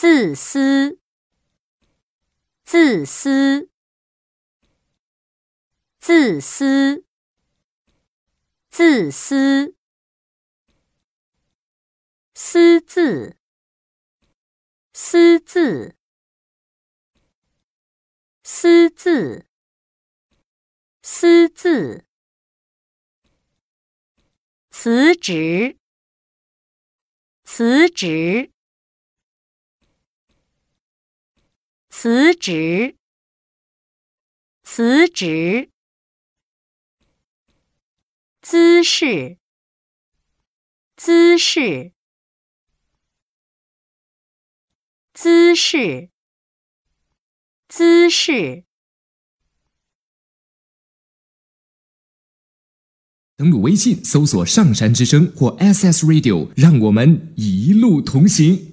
自私，自私，自私，自私，私自，私自，私自。私自，辞职，辞职，辞职，辞职，姿势，姿势，姿势，姿势。登录微信，搜索“上山之声”或 “SS Radio”，让我们一路同行。